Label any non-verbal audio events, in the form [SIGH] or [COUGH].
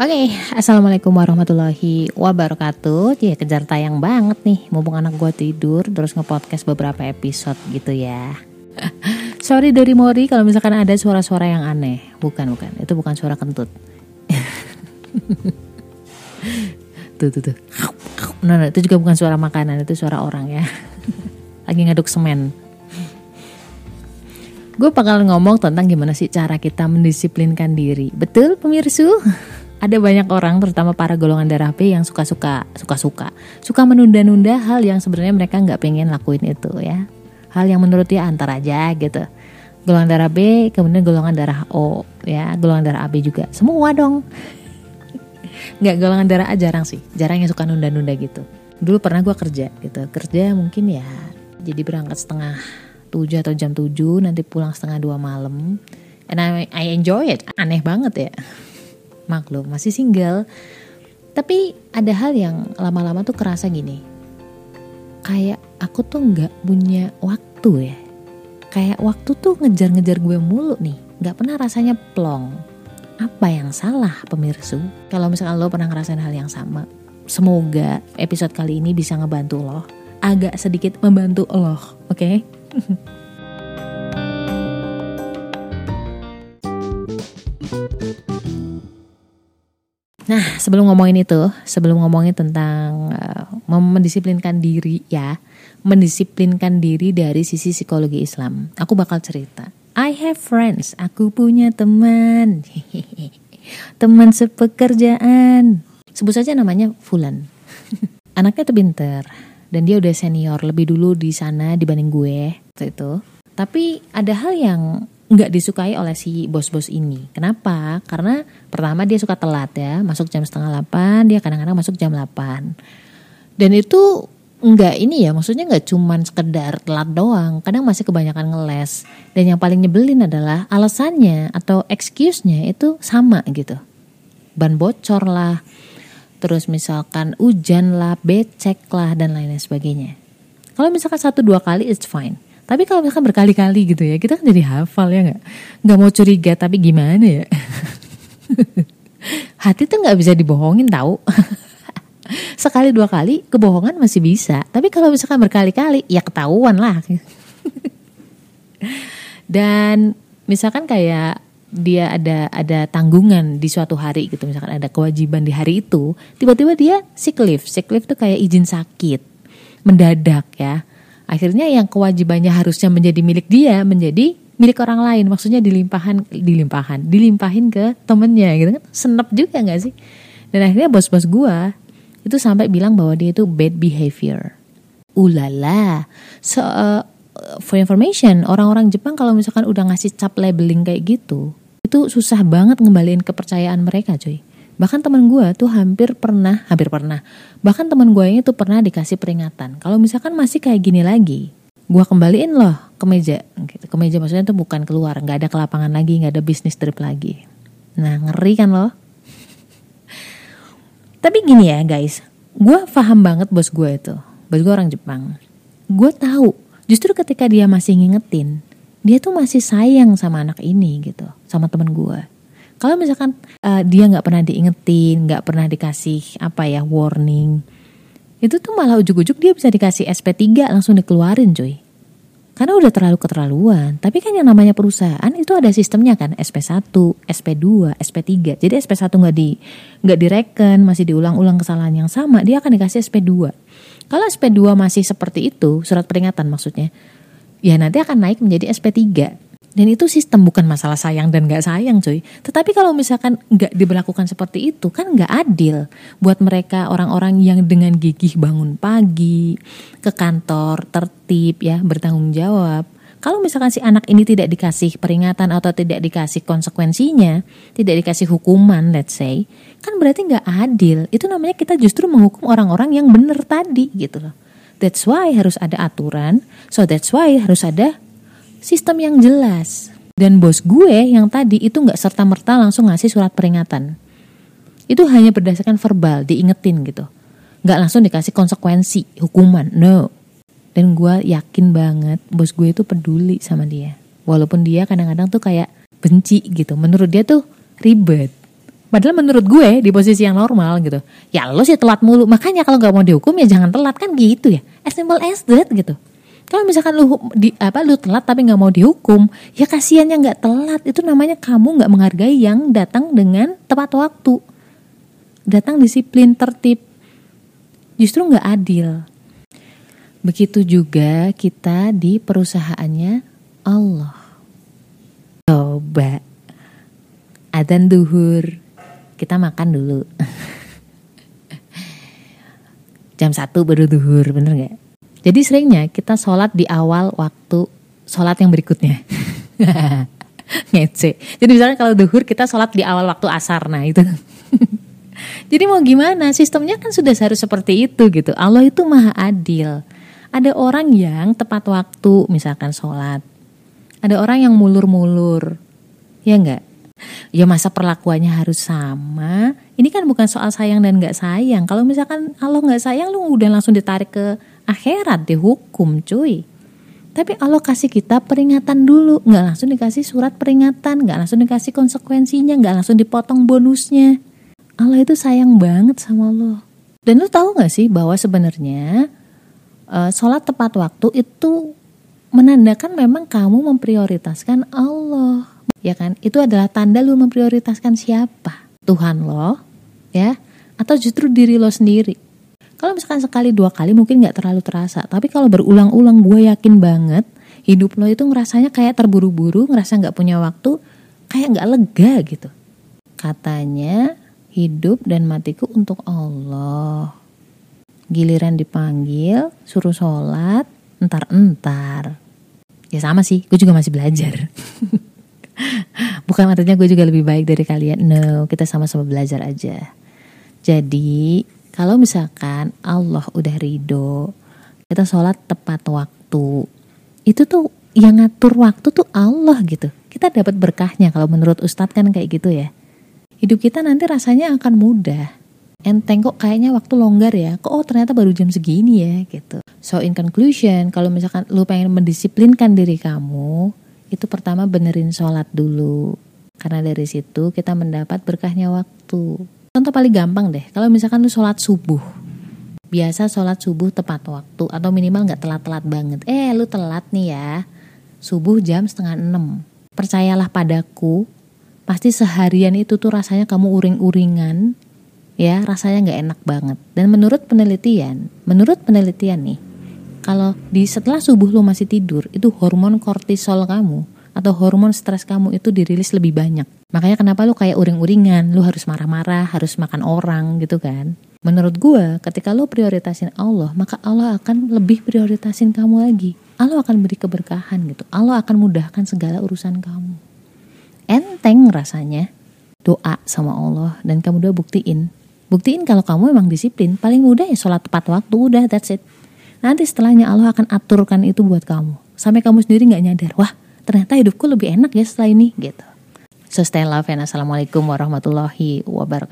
Oke, assalamualaikum warahmatullahi wabarakatuh. Ya kejar tayang banget nih, mumpung anak gue tidur, terus ngepodcast beberapa episode gitu ya. [LAUGHS] Sorry dari Mori kalau misalkan ada suara-suara yang aneh. Bukan, bukan. Itu bukan suara kentut. [LAUGHS] tuh, tuh, tuh. Nah, nah, itu juga bukan suara makanan, itu suara orang ya. [LAUGHS] Lagi ngaduk semen. Gue bakal ngomong tentang gimana sih cara kita mendisiplinkan diri. Betul pemirsa? Ada banyak orang terutama para golongan darah B yang suka-suka suka-suka. Suka menunda-nunda hal yang sebenarnya mereka nggak pengen lakuin itu ya. Hal yang menurut dia antar aja gitu. Golongan darah B kemudian golongan darah O ya. Golongan darah AB juga. Semua dong. Nggak golongan darah A jarang sih. Jarang yang suka nunda-nunda gitu. Dulu pernah gue kerja gitu. Kerja mungkin ya jadi berangkat setengah tujuh atau jam tujuh nanti pulang setengah dua malam. And I, I enjoy it. Aneh banget ya maklum masih single. Tapi ada hal yang lama-lama tuh kerasa gini. Kayak aku tuh nggak punya waktu ya. Kayak waktu tuh ngejar-ngejar gue mulu nih. Nggak pernah rasanya plong. Apa yang salah pemirsa kalau misalkan lo pernah ngerasain hal yang sama semoga episode kali ini bisa ngebantu lo. Agak sedikit membantu lo oke? okay? [LAUGHS] Nah, sebelum ngomongin itu, sebelum ngomongin tentang uh, mendisiplinkan diri ya, mendisiplinkan diri dari sisi psikologi Islam, aku bakal cerita. I have friends, aku punya teman. [LAUGHS] teman sepekerjaan. Sebut saja namanya Fulan. [LAUGHS] Anaknya tuh pinter dan dia udah senior lebih dulu di sana dibanding gue itu. Tapi ada hal yang nggak disukai oleh si bos-bos ini. Kenapa? Karena pertama dia suka telat ya, masuk jam setengah delapan, dia kadang-kadang masuk jam delapan. Dan itu nggak ini ya, maksudnya nggak cuman sekedar telat doang, kadang masih kebanyakan ngeles. Dan yang paling nyebelin adalah alasannya atau excuse-nya itu sama gitu. Ban bocor lah, terus misalkan hujan lah, becek lah, dan lain-lain sebagainya. Kalau misalkan satu dua kali it's fine tapi kalau misalkan berkali-kali gitu ya, kita kan jadi hafal ya nggak? Nggak mau curiga, tapi gimana ya? [LAUGHS] Hati tuh nggak bisa dibohongin tahu. [LAUGHS] Sekali dua kali kebohongan masih bisa, tapi kalau misalkan berkali-kali ya ketahuan lah. [LAUGHS] Dan misalkan kayak dia ada ada tanggungan di suatu hari gitu misalkan ada kewajiban di hari itu tiba-tiba dia sick leave sick leave tuh kayak izin sakit mendadak ya Akhirnya yang kewajibannya harusnya menjadi milik dia menjadi milik orang lain. Maksudnya dilimpahan, dilimpahan, dilimpahin ke temennya gitu kan. Senep juga nggak sih? Dan akhirnya bos-bos gua itu sampai bilang bahwa dia itu bad behavior. Ulala. So, uh, for information, orang-orang Jepang kalau misalkan udah ngasih cap labeling kayak gitu, itu susah banget ngembaliin kepercayaan mereka cuy bahkan teman gue tuh hampir pernah hampir pernah. Bahkan teman gue ini tuh pernah dikasih peringatan. Kalau misalkan masih kayak gini lagi gue kembaliin loh ke meja. Gitu. ke meja maksudnya tuh bukan keluar nggak ada ke lapangan lagi nggak ada bisnis trip lagi. Nah ngeri kan loh tapi gini ya guys. Gue paham banget bos gue itu. Bos gue orang Jepang. Gue tahu justru ketika dia masih ngingetin dia tuh masih sayang sama anak ini gitu sama teman gue kalau misalkan uh, dia nggak pernah diingetin, nggak pernah dikasih apa ya warning, itu tuh malah ujuk-ujuk dia bisa dikasih SP3 langsung dikeluarin cuy. Karena udah terlalu keterlaluan. Tapi kan yang namanya perusahaan itu ada sistemnya kan SP1, SP2, SP3. Jadi SP1 nggak di nggak direken, masih diulang-ulang kesalahan yang sama, dia akan dikasih SP2. Kalau SP2 masih seperti itu, surat peringatan maksudnya, ya nanti akan naik menjadi SP3 dan itu sistem bukan masalah sayang dan gak sayang cuy. Tetapi kalau misalkan gak diberlakukan seperti itu kan gak adil buat mereka orang-orang yang dengan gigih bangun pagi, ke kantor, tertib ya, bertanggung jawab. Kalau misalkan si anak ini tidak dikasih peringatan atau tidak dikasih konsekuensinya, tidak dikasih hukuman let's say, kan berarti gak adil. Itu namanya kita justru menghukum orang-orang yang benar tadi gitu loh. That's why harus ada aturan, so that's why harus ada sistem yang jelas. Dan bos gue yang tadi itu nggak serta merta langsung ngasih surat peringatan. Itu hanya berdasarkan verbal, diingetin gitu. Nggak langsung dikasih konsekuensi, hukuman, no. Dan gue yakin banget bos gue itu peduli sama dia. Walaupun dia kadang-kadang tuh kayak benci gitu. Menurut dia tuh ribet. Padahal menurut gue di posisi yang normal gitu. Ya lo sih telat mulu. Makanya kalau nggak mau dihukum ya jangan telat kan gitu ya. As simple as that gitu. Kalau misalkan lu di apa lu telat tapi nggak mau dihukum, ya kasihannya nggak telat. Itu namanya kamu nggak menghargai yang datang dengan tepat waktu. Datang disiplin tertib. Justru nggak adil. Begitu juga kita di perusahaannya Allah. Coba adzan duhur kita makan dulu [LAUGHS] jam satu baru duhur bener nggak jadi seringnya kita sholat di awal waktu sholat yang berikutnya. [LAUGHS] Ngece. Jadi misalnya kalau duhur kita sholat di awal waktu asar nah itu. [LAUGHS] Jadi mau gimana? Sistemnya kan sudah seharus seperti itu gitu. Allah itu maha adil. Ada orang yang tepat waktu misalkan sholat. Ada orang yang mulur-mulur. Ya enggak ya masa perlakuannya harus sama? Ini kan bukan soal sayang dan nggak sayang. Kalau misalkan Allah nggak sayang lu udah langsung ditarik ke akhirat dihukum cuy tapi Allah kasih kita peringatan dulu nggak langsung dikasih surat peringatan nggak langsung dikasih konsekuensinya nggak langsung dipotong bonusnya Allah itu sayang banget sama lo dan lu tahu nggak sih bahwa sebenarnya uh, sholat tepat waktu itu menandakan memang kamu memprioritaskan Allah ya kan? Itu adalah tanda lu memprioritaskan siapa? Tuhan lo, ya? Atau justru diri lo sendiri? Kalau misalkan sekali dua kali mungkin nggak terlalu terasa, tapi kalau berulang-ulang gue yakin banget hidup lo itu ngerasanya kayak terburu-buru, ngerasa nggak punya waktu, kayak nggak lega gitu. Katanya hidup dan matiku untuk Allah. Giliran dipanggil, suruh sholat, entar-entar. Ya sama sih, gue juga masih belajar. [LAUGHS] Bukan artinya gue juga lebih baik dari kalian. No, kita sama-sama belajar aja. Jadi, kalau misalkan Allah udah ridho, kita sholat tepat waktu. Itu tuh yang ngatur waktu tuh Allah gitu. Kita dapat berkahnya kalau menurut Ustadz kan kayak gitu ya. Hidup kita nanti rasanya akan mudah. Enteng kok kayaknya waktu longgar ya. Kok oh ternyata baru jam segini ya gitu. So in conclusion, kalau misalkan lu pengen mendisiplinkan diri kamu, itu pertama benerin sholat dulu. Karena dari situ kita mendapat berkahnya waktu. Contoh paling gampang deh, kalau misalkan lu sholat subuh. Biasa sholat subuh tepat waktu atau minimal nggak telat-telat banget. Eh lu telat nih ya, subuh jam setengah enam. Percayalah padaku, pasti seharian itu tuh rasanya kamu uring-uringan, ya rasanya nggak enak banget. Dan menurut penelitian, menurut penelitian nih, kalau di setelah subuh lo masih tidur itu hormon kortisol kamu atau hormon stres kamu itu dirilis lebih banyak. Makanya kenapa lu kayak uring-uringan, lu harus marah-marah, harus makan orang gitu kan. Menurut gue, ketika lo prioritasin Allah, maka Allah akan lebih prioritasin kamu lagi. Allah akan beri keberkahan gitu. Allah akan mudahkan segala urusan kamu. Enteng rasanya doa sama Allah dan kamu udah buktiin. Buktiin kalau kamu emang disiplin, paling mudah ya sholat tepat waktu, udah that's it. Nanti setelahnya Allah akan aturkan itu buat kamu. Sampai kamu sendiri nggak nyadar, wah ternyata hidupku lebih enak ya setelah ini gitu. So stay love and assalamualaikum warahmatullahi wabarakatuh.